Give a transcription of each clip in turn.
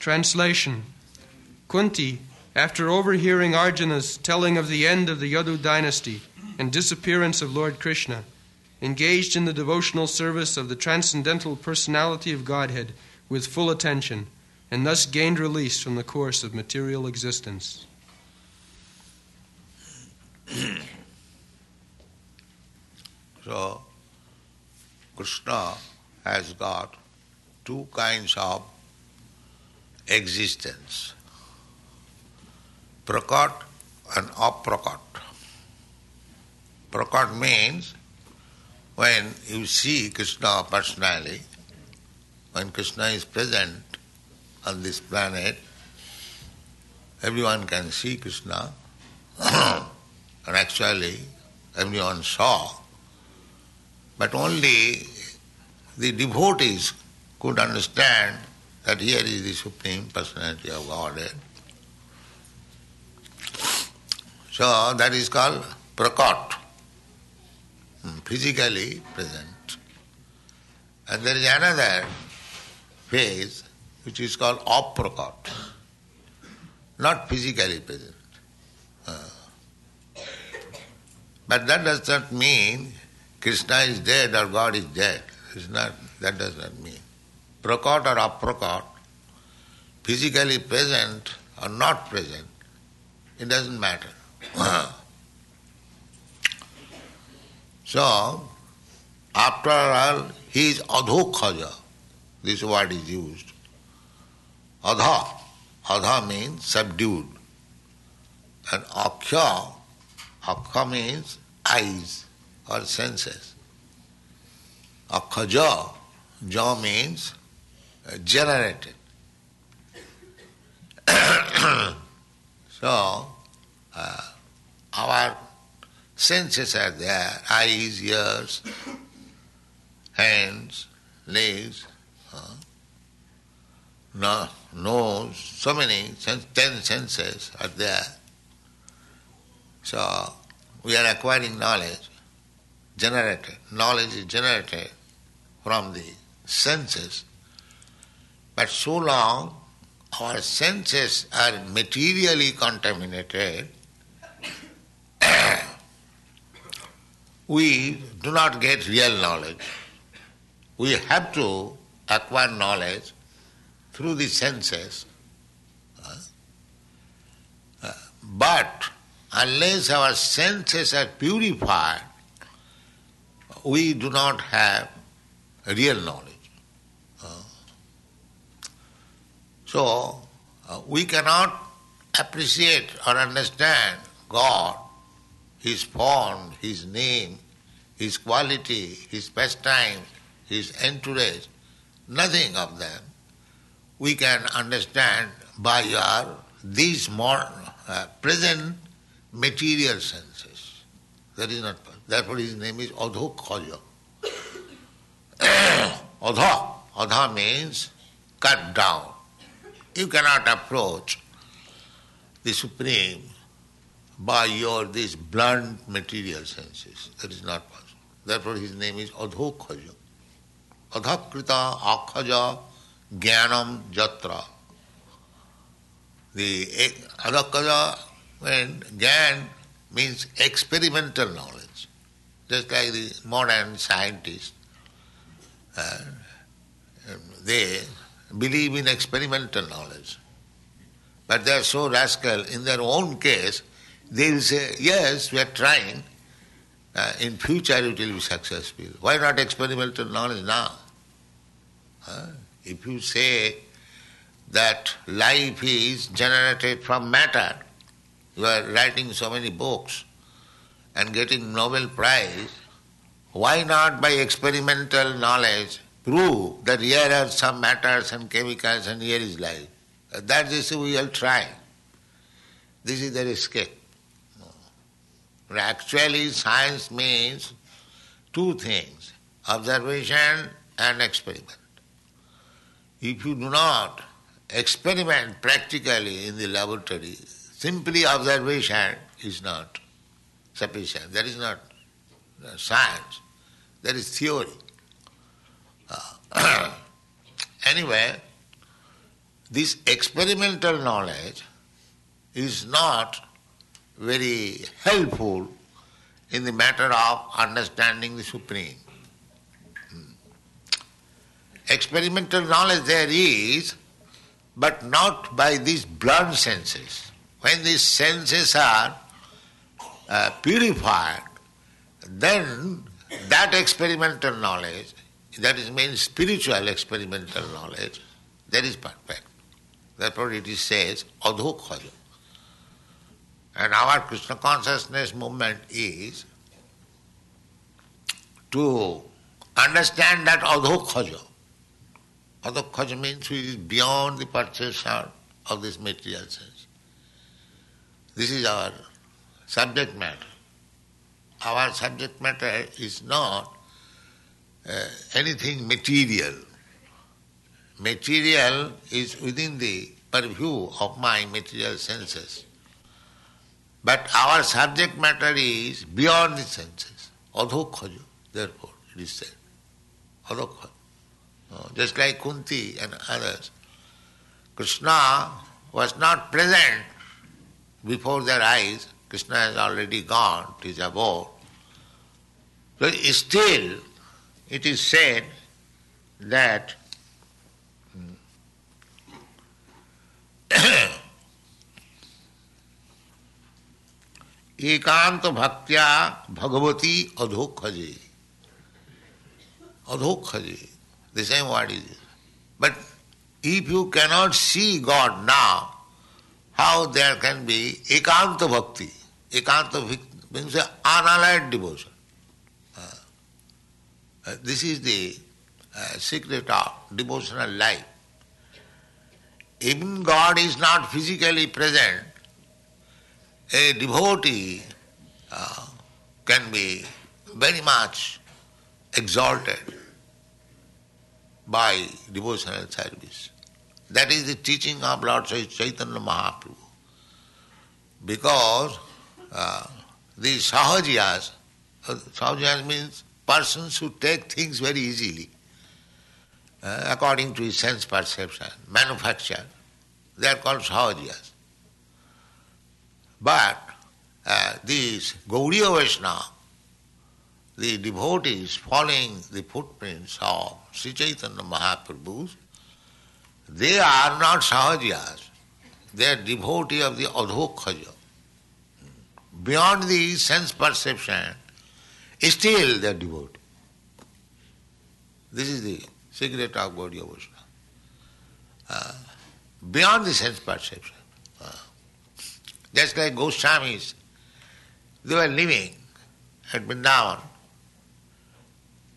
Translation Kunti, after overhearing Arjuna's telling of the end of the Yadu dynasty and disappearance of Lord Krishna, engaged in the devotional service of the transcendental personality of Godhead with full attention, and thus gained release from the course of material existence. so, Krishna has got two kinds of existence. Prakat and aprakat. Prakat means when you see Krishna personally, when Krishna is present on this planet, everyone can see Krishna, and actually everyone saw, but only the devotees could understand that here is the Supreme Personality of Godhead. So that is called prakat, hmm, physically present. And there is another phase which is called aprakat, not physically present. Uh, but that does not mean Krishna is dead or God is dead. It's not, that does not mean. Prakat or aprakat, physically present or not present, it doesn't matter. so, after all, he is adhokhaja. This word is used. Adha. Adha means subdued. And akhya, akhya means eyes or senses. Akhaja, ja means generated. so, uh, our senses are there eyes, ears, hands, legs, uh, no, nose, so many, ten senses are there. So, we are acquiring knowledge, generated. Knowledge is generated from the senses. But so long our senses are materially contaminated, we do not get real knowledge. We have to acquire knowledge through the senses. Uh, uh, but unless our senses are purified, we do not have real knowledge. So, uh, we cannot appreciate or understand God, His form, His name, His quality, His pastime, His entourage, nothing of them. We can understand by our these more uh, present material senses. That is not possible. Therefore, his name is Adhokhaja. Adha. Adha means cut down. You cannot approach the Supreme by your these blunt material senses. That is not possible. Therefore his name is Adhokhaja. Adhakrita akhaja jnanam jatra. The adhakaja when jnana means experimental knowledge. Just like the modern scientists, uh, they believe in experimental knowledge. But they are so rascal in their own case, they will say, yes, we are trying, uh, in future it will be successful. Why not experimental knowledge now? Uh, if you say that life is generated from matter, you are writing so many books and getting Nobel Prize, why not by experimental knowledge prove that here are some matters and chemicals and here is life. That is we will try. This is their escape. Actually, science means two things observation and experiment. If you do not experiment practically in the laboratory, simply observation is not sufficient. That is not science, that is theory. anyway, this experimental knowledge is not very helpful in the matter of understanding the Supreme. Hmm. Experimental knowledge there is, but not by these blunt senses. When these senses are uh, purified, then that experimental knowledge, that is means spiritual experimental knowledge, that is perfect. Therefore it is says, adhokhaja. And our Krishna consciousness movement is to understand that adhokhaja. Adhokhaja means which is beyond the perception of this material sense. This is our subject matter. Our subject matter is not uh, anything material. Material is within the purview of my material senses. But our subject matter is beyond the senses. Adhokhaju, therefore, it is said. Adhokhaju. Uh, just like Kunti and others. Krishna was not present before their eyes. Krishna has already gone to his abode. So still, it is said that एकांत भक्त्या Bhagwati अधोखजे अधोखजे the same word is but if you cannot see God now how there can be ekanta bhakti ekanta means unallied devotion uh, uh, this is the uh, secret of devotional life even God is not physically present a devotee uh, can be very much exalted by devotional service. That is the teaching of Lord Chaitanya Mahaprabhu. Because uh, the sahajiyas, uh, sahajiyas means persons who take things very easily, uh, according to his sense perception, manufacture, they are called sahajiyas. But uh, these Gaudiya Vaishnava, the devotees following the footprints of Sri Chaitanya Mahaprabhu, they are not sahajiyas. They are devotee of the adhokhaja. Beyond the sense perception, still they are devotee. This is the secret of Gaudiya Vaishnava. Uh, beyond the sense perception. Just like Goswamis, they were living at Vrindavan.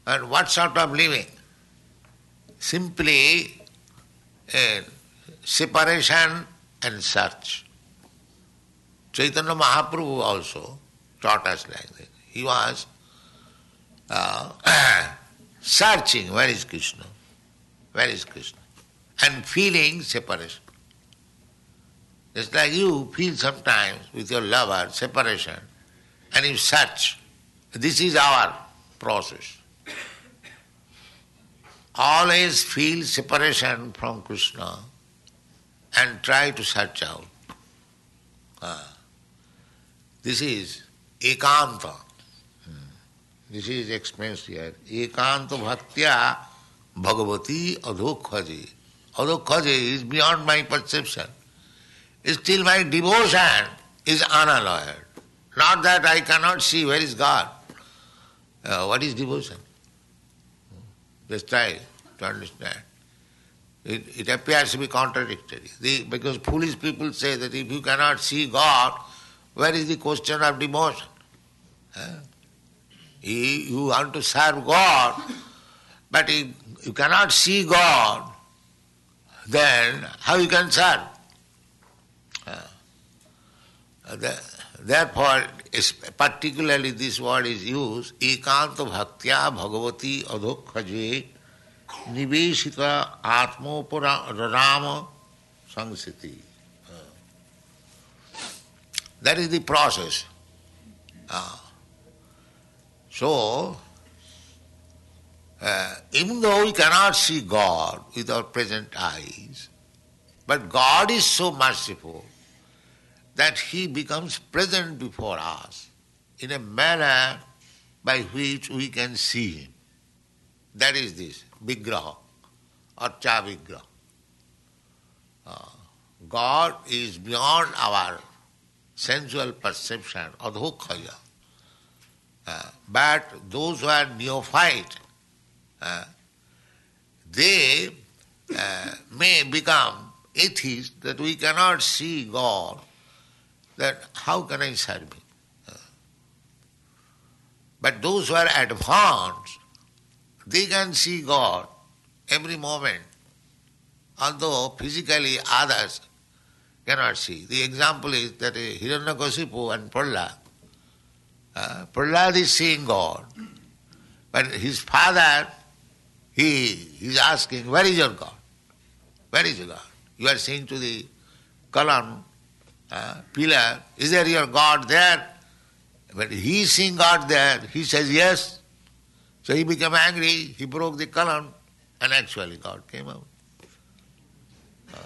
And what sort of living? Simply separation and search. Chaitanya Mahaprabhu also taught us like that. He was uh, searching where is Krishna, where is Krishna, and feeling separation. Just like you feel sometimes with your lover separation and you search. This is our process. Always feel separation from Krishna and try to search out. Ah. This is ekanta. This is explained here. Ekanta bhaktya bhagavati adhokhaji. Adhokhaji is beyond my perception still my devotion is unalloyed. Not that I cannot see where is God. Uh, what is devotion? Just try to understand. It, it appears to be contradictory. The, because foolish people say that if you cannot see God, where is the question of devotion? Uh, you, want to serve God, but if you cannot see God, then how you can serve? Therefore, particularly this word is used, ekanta bhaktya bhagavati adhokhaje niveshita atmopara rama sangsiti. That is the process. Uh, so, uh, even though we cannot see God with our present eyes, But God is so merciful that He becomes present before us in a manner by which we can see Him. That is this Vigraha or Cha Vigraha. Uh, God is beyond our sensual perception, adhokhaya. Uh, but those who are neophyte, uh, they uh, may become atheists that we cannot see God, that how can I serve him? But those who are advanced, they can see God every moment, although physically others cannot see. The example is that Hiranyakasipu and Prahlad. Uh, Prahlad is seeing God, but his father, he is asking, where is your God? Where is your God? You are saying to the column, uh, pillar, is there your God there? But he is seeing God there. He says yes. So he became angry, he broke the column, and actually God came out. Uh,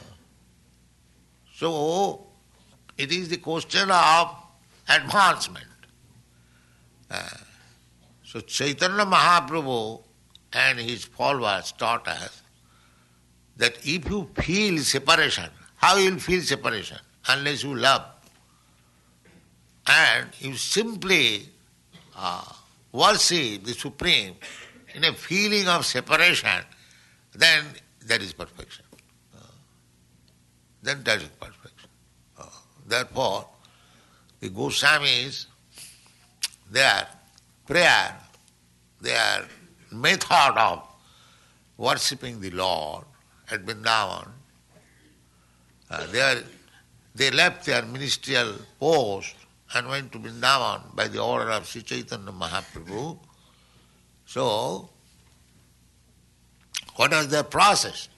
so it is the question of advancement. Uh, so Chaitanya Mahaprabhu and his followers taught us that if you feel separation, how you will feel separation? Unless you love. And you simply uh, worship the Supreme in a feeling of separation, then that is perfection. Uh, then that is perfection. Uh, therefore, the Goswamis, their prayer, their method of worshipping the Lord at Vrindavan, uh, they, are, they left their ministerial post and went to Vrindavan by the order of Sri Chaitanya Mahaprabhu. So, what was the process?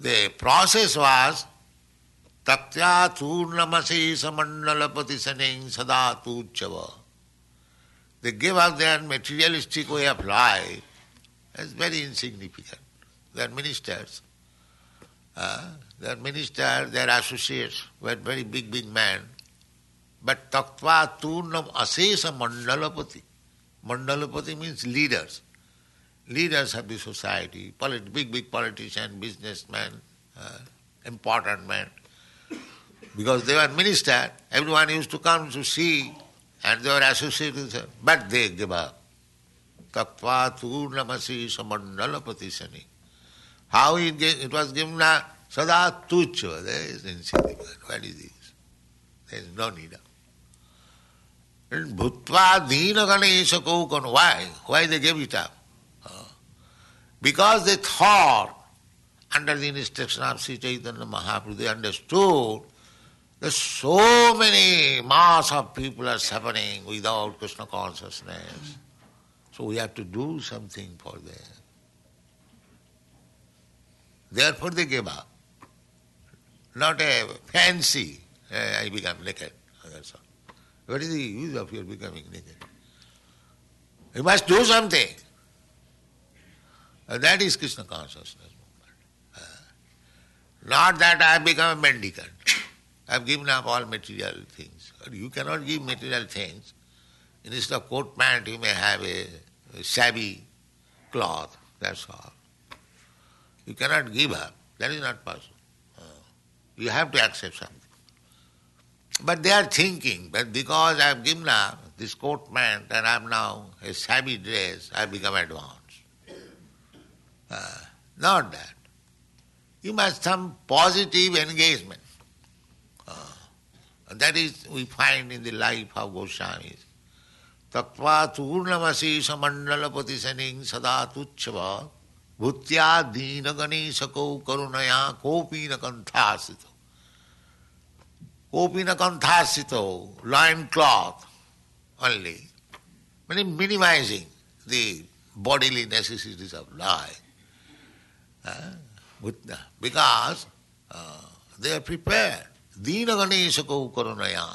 The process was Tatya Turnamase Samandalapati Saning Sada Tuchava. They gave up their materialistic way of life as very insignificant. They are ministers. Uh, they are ministers, their associates were very big, big men. But taktva turnam asesa mandalapati. Mandalapati means leaders. Leaders of the society, big, big politicians, businessmen, uh, important men. Because they were minister, everyone used to come to see and they were associated with them. But they gave up. Taktva turnamasi samandalapati sani. How it, it was given a sada tucho. There is insignificant. What is this? There is no need of. Bhutva dina ganesha. Why? Why they gave it up? Because they thought, under the instruction of Sri Chaitanya Mahaprabhu, they understood that so many mass of people are suffering without Krishna consciousness. So we have to do something for them. Therefore they gave up. Not a fancy, eh, I become naked. That's all. What is the use of your becoming naked? You must do something. That is Krishna consciousness movement. Not that I become a mendicant. I have given up all material things. You cannot give material things. Instead of coat pant, you may have a, a shabby cloth. That's all. You cannot give up. That is not possible. Uh, you have to accept something. But they are thinking that because I have given up this coat pant and I am now a shabby dress, I have become advanced. Uh, not that. You must have some positive engagement. That is we find in the life of Goswamis. Tattva turnamasi samandalapati saning sada tuchava bhutya dina ganesako karunaya kopina kanthasito. Kopina kanthasito, loin cloth only. Meaning minimizing the bodily necessities of life. Because uh, they are prepared. Dina Ganeshako Karunaya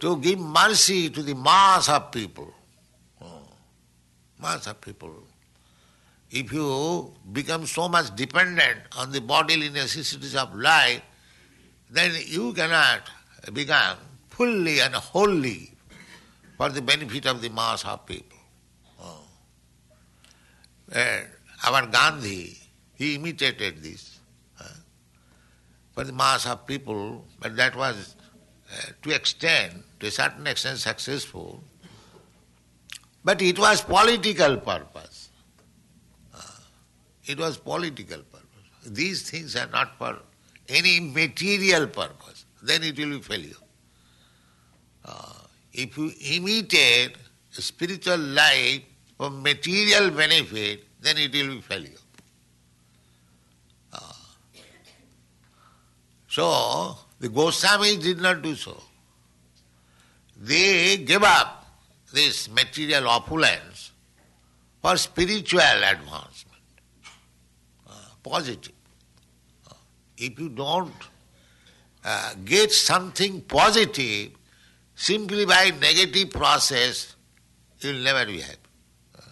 to give mercy to the mass of people. Hmm. Oh, mass of people. if you become so much dependent on the bodily necessities of life, then you cannot become fully and wholly for the benefit of the mass of people. Oh. And our Gandhi, he imitated this for the mass of people, but that was uh, to extent, to a certain extent successful, but it was political purpose. Uh, it was political purpose. These things are not for any material purpose. Then it will be failure. Uh, if you imitate spiritual life for material benefit, then it will be failure. So, the Goswamis did not do so. They gave up this material opulence for spiritual advancement, uh, positive. Uh, if you don't uh, get something positive simply by negative process, you will never be happy. Uh,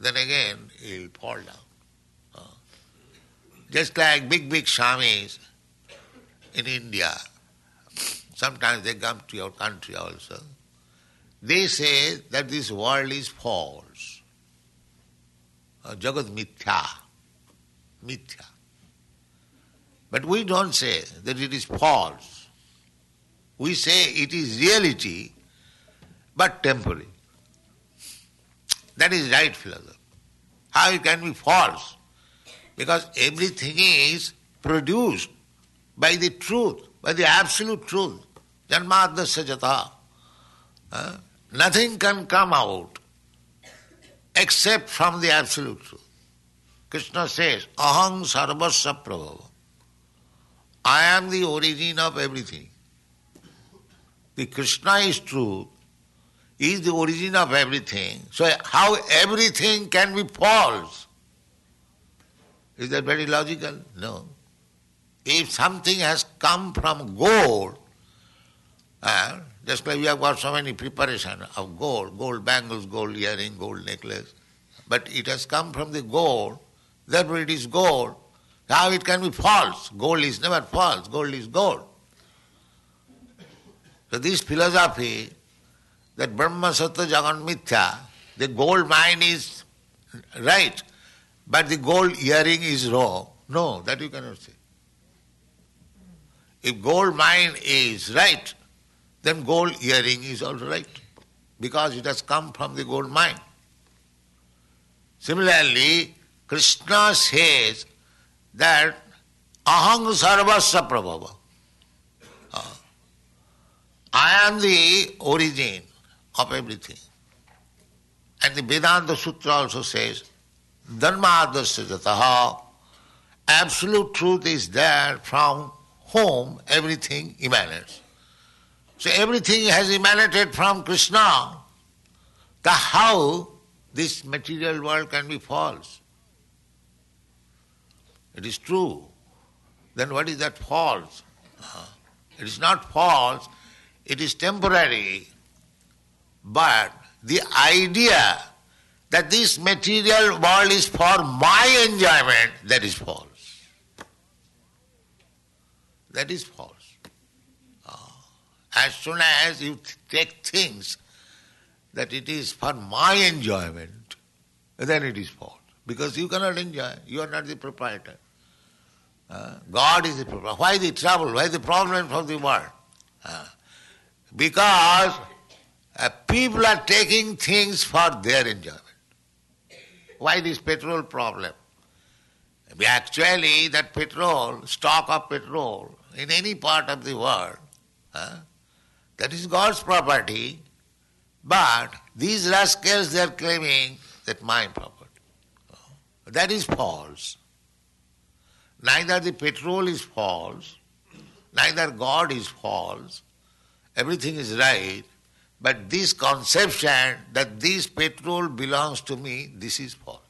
then again, you will fall down. Uh, just like big, big swamis, in India, sometimes they come to your country also, they say that this world is false. Uh, Jagat mithya. Mithya. But we don't say that it is false. We say it is reality, but temporary. That is right philosophy. How it can be false? Because everything is produced by the truth, by the absolute truth. Janmadasya jata. Uh, nothing can come out except from the absolute truth. Krishna says, Aham sarvasya prabhava. I am the origin of everything. The Krishna is truth, is the origin of everything. So how everything can be false? Is that very logical? No. If something has come from gold, uh, just like we have got so many preparation of gold, gold bangles, gold earring, gold necklace, but it has come from the gold, therefore it is gold. How it can be false? Gold is never false, gold is gold. So this philosophy that Brahma Sattva Jagan Mithya, the gold mine is right, but the gold earring is wrong. No, that you cannot say. If gold mine is right, then gold earring is also right because it has come from the gold mine. Similarly, Krishna says that aham sarvasya prabhava. Uh, I am the origin of everything. And the Vedanta Sutra also says, Dharma Dharmadasya jataha, absolute truth is there from whom everything emanates. So everything has emanated from Krishna. The how this material world can be false? It is true. Then what is that false? Uh, it is not false, it is temporary. But the idea that this material world is for my enjoyment, that is false. That is false. Uh, as soon as you take things that it is for my enjoyment, then it is false. Because you cannot enjoy, you are not the proprietor. Uh, God is the proprietor. Why the trouble? Why the problem of the world? Uh, because people are taking things for their enjoyment. Why this petrol problem? Actually, that petrol, stock of petrol, in any part of the world. That is God's property, but these rascals they are claiming that my property. That is false. Neither the petrol is false, neither God is false, everything is right, but this conception that this petrol belongs to me, this is false.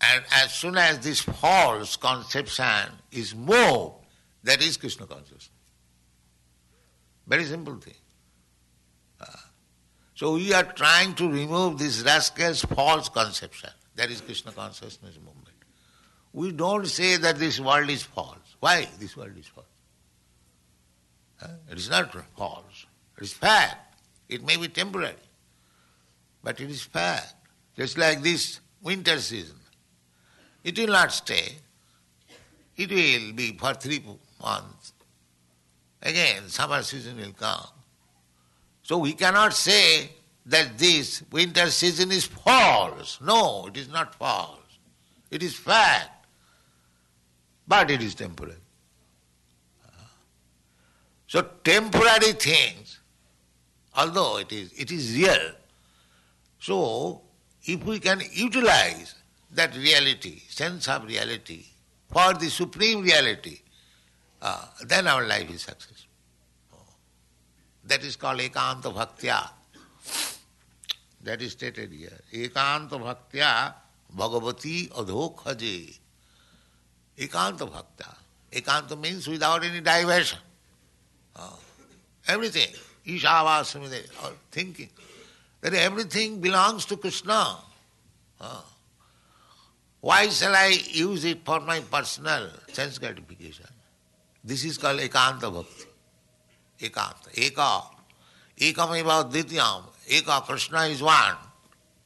And as soon as this false conception is moved, that is Krishna consciousness. Very simple thing. Uh, So we are trying to remove this rascal's false conception. That is Krishna consciousness movement. We don't say that this world is false. Why this world is false? It is not false. It is fact. It may be temporary, but it is fact. Just like this winter season. It will not stay. It will be for three months. Again, summer season will come. So we cannot say that this winter season is false. No, it is not false. It is fact. But it is temporary. So temporary things, although it is it is real, so if we can utilize that reality, sense of reality, for the supreme reality, uh, then our life is successful. That is called ekanta bhaktya. That is stated here. Ekanta bhaktya bhagavati adhokhaje. Ekanta bhakta. Ekanta means without any diversion. Uh, everything. Ishavasami, or thinking. That everything belongs to Krishna. Uh, why shall I use it for my personal sense gratification? This is called ekanta bhakti. Ekanta. Eka. Ekameva dityam. Eka. Krishna is one.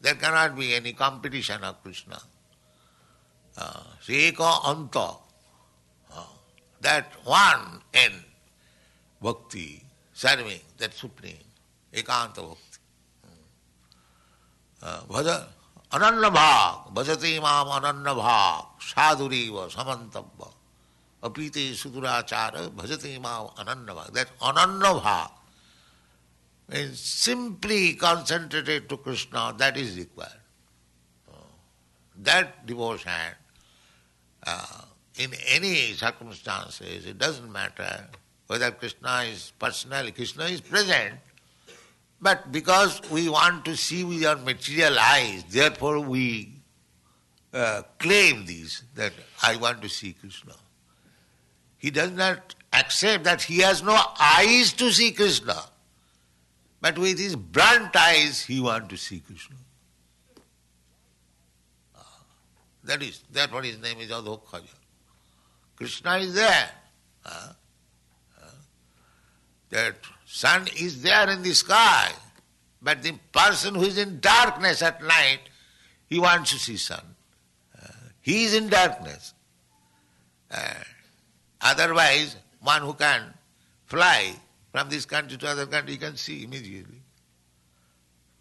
There cannot be any competition of Krishna. Uh, so eka anta. Uh, that one end. Bhakti. Serving. That supreme. Ekanta bhakti. Uh, bhaja. انن بھاگ بجتی مام انن بھاگ سادری و سمنتب اپیتے سدراچار بھجتی مام انن بھاگ that انن بھاگ simply concentrated to Krishna that is required that devotion in any circumstances it doesn't matter whether Krishna is personal Krishna is present but because we want to see with our material eyes, therefore we uh, claim this, that I want to see Krishna. He does not accept that he has no eyes to see Krishna. But with his burnt eyes, he wants to see Krishna. Ah, that is, what his name is Adhokhaja. Krishna is there. Uh, uh, that Sun is there in the sky, but the person who is in darkness at night, he wants to see sun. Uh, he is in darkness. Uh, otherwise, one who can fly from this country to other country, he can see immediately.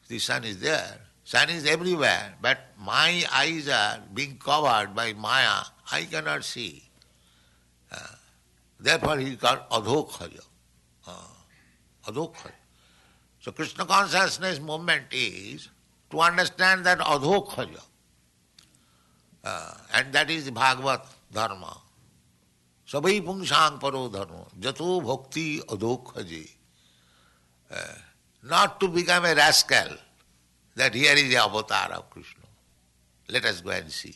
The sun is there. Sun is everywhere, but my eyes are being covered by Maya. I cannot see. Uh, therefore, he is called Adhokhaja. Adhokhaja. So Krishna consciousness movement is to understand that Adhokhaja. Uh, and that is the Bhagavad Dharma. Sabai pungsang paro dharma. Jato bhakti adhokhaje. Uh, not to become a rascal, that here is the avatar of Krishna. Let us go and see.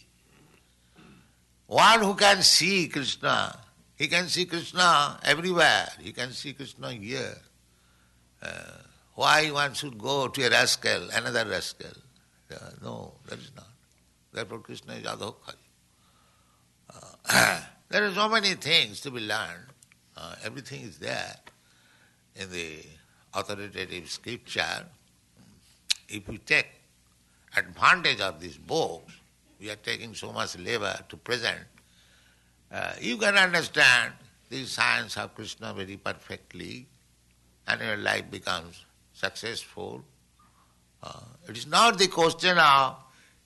One who can see Krishna, he can see Krishna everywhere. He can see Krishna here. Uh, why one should go to a rascal, another rascal? Uh, no, that is not. Therefore Krishna is Adhokhari. Uh, there are so many things to be learned. Uh, everything is there in the authoritative scripture. If we take advantage of these books, we are taking so much labor to present, uh, you can understand the science of Krishna very perfectly and your life becomes successful. Uh, it is not the question of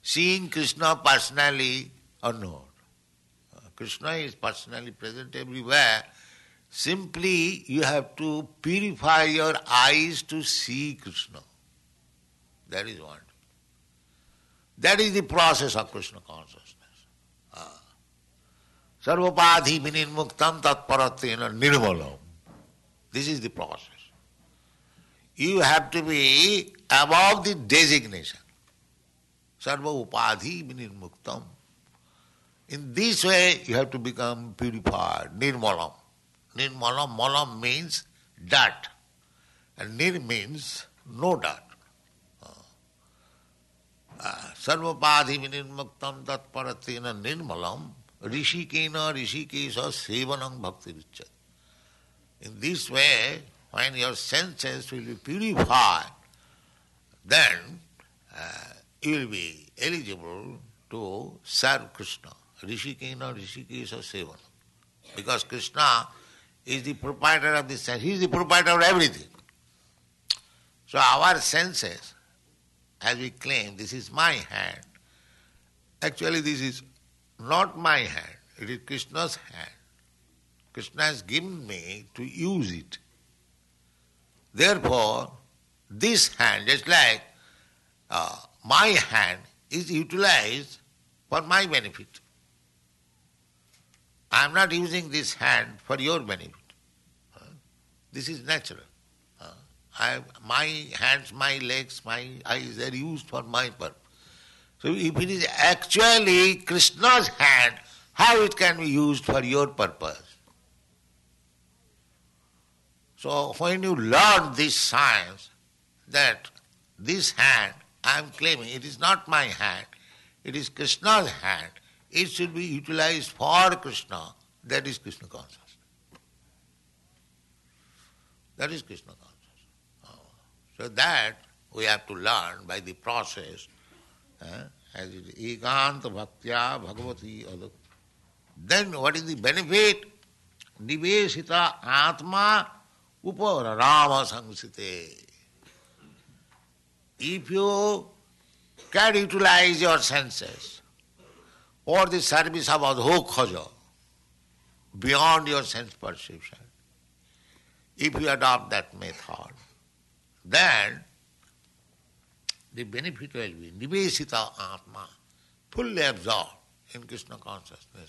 seeing Krishna personally or not. Uh, Krishna is personally present everywhere. Simply you have to purify your eyes to see Krishna. That is what. That is the process of Krishna consciousness. Uh, Sarvapadhi vinirmuktam tatparatena nirmalam. This is the process you have to be above the designation. Sarva upadhi vinirmuktam. In this way, you have to become purified, nirmalam. Nirmalam, malam means dirt. And nir means no dirt. Uh, sarva upadhi vinirmuktam tatparatina nirmalam. Rishikena, Rishikesa, Sevanam, Bhaktir Uchyate. In this way, when your senses will be purified, then uh, you will be eligible to serve Krishna. Rishikena rishikesa sevanam. Because Krishna is the proprietor of this sense. He is the proprietor of everything. So our senses, as we claim, this is my hand. Actually, this is not my hand, it is Krishna's hand. Krishna has given me to use it. Therefore, this hand, just like uh, my hand, is utilized for my benefit. I am not using this hand for your benefit. This is natural. I, my hands, my legs, my eyes are used for my purpose. So if it is actually Krishna's hand, how it can be used for your purpose? So when you learn this science, that this hand I am claiming, it is not my hand, it is Krishna's hand, it should be utilized for Krishna, that is Krishna consciousness. That is Krishna consciousness. Oh. So that we have to learn by the process eh, as it is ekanta bhaktya bhagavati. Then what is the benefit? Nivesita atma ائزنڈ your سینسنڈ method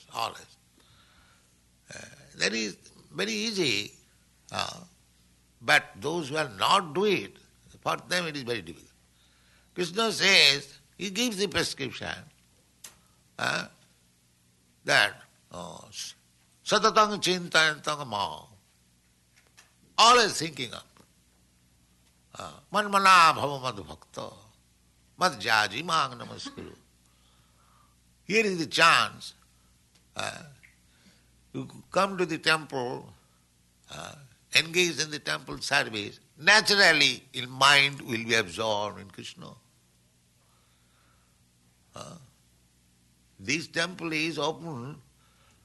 آبز very easy but those who are not do it, for them it is very difficult. Krishna says, he gives the prescription uh, that oh, satatang chintayantang ma, always thinking of manmana bhava madhvakta. Madhyaji mang namaskuru. Here is the chance. Uh, you come to the temple, uh, engage in the temple service, naturally your mind will be absorbed in Krishna. Uh, this temple is open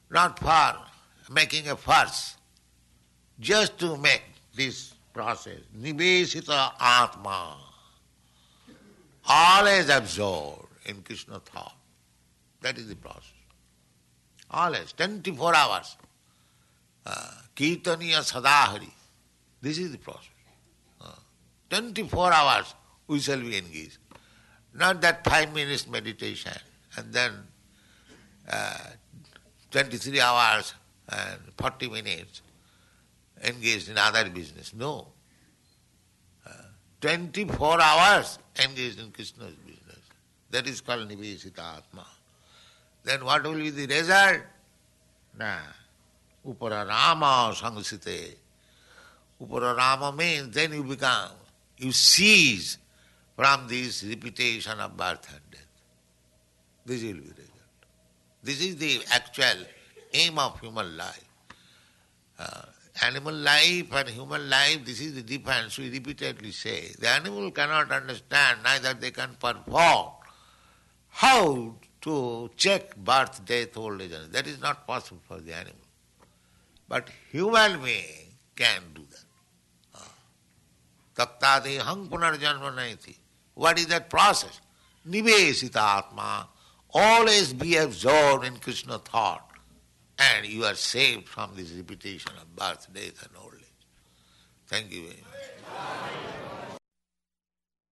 not for making a fuss, just to make this process. Nivesita Atma always absorbed in Krishna thought. That is the process. Always, 24 hours. Uh, Kirtaniya Sadahari. This is the process. Uh, 24 hours we shall be engaged. Not that 5 minutes meditation and then uh, 23 hours and 40 minutes engaged in other business. No. 24 hours engaged in Krishna's business. That is called Nivesita Atma. Then what will be the result? Na. Upara Rama Sangsite. Upara Rama means then you become, you cease from this repetition of birth and death. This will be the result. This is the actual aim of human life. Uh, Animal life and human life, this is the difference we repeatedly say. The animal cannot understand, neither they can perform how to check birth, death, old age. That is not possible for the animal. But human being can do that. Taktade hang punarjanma What is that process? Nivesita atma. Always be absorbed in Krishna thought and you are saved from this repetition of birth, death, and old age. Thank you very much.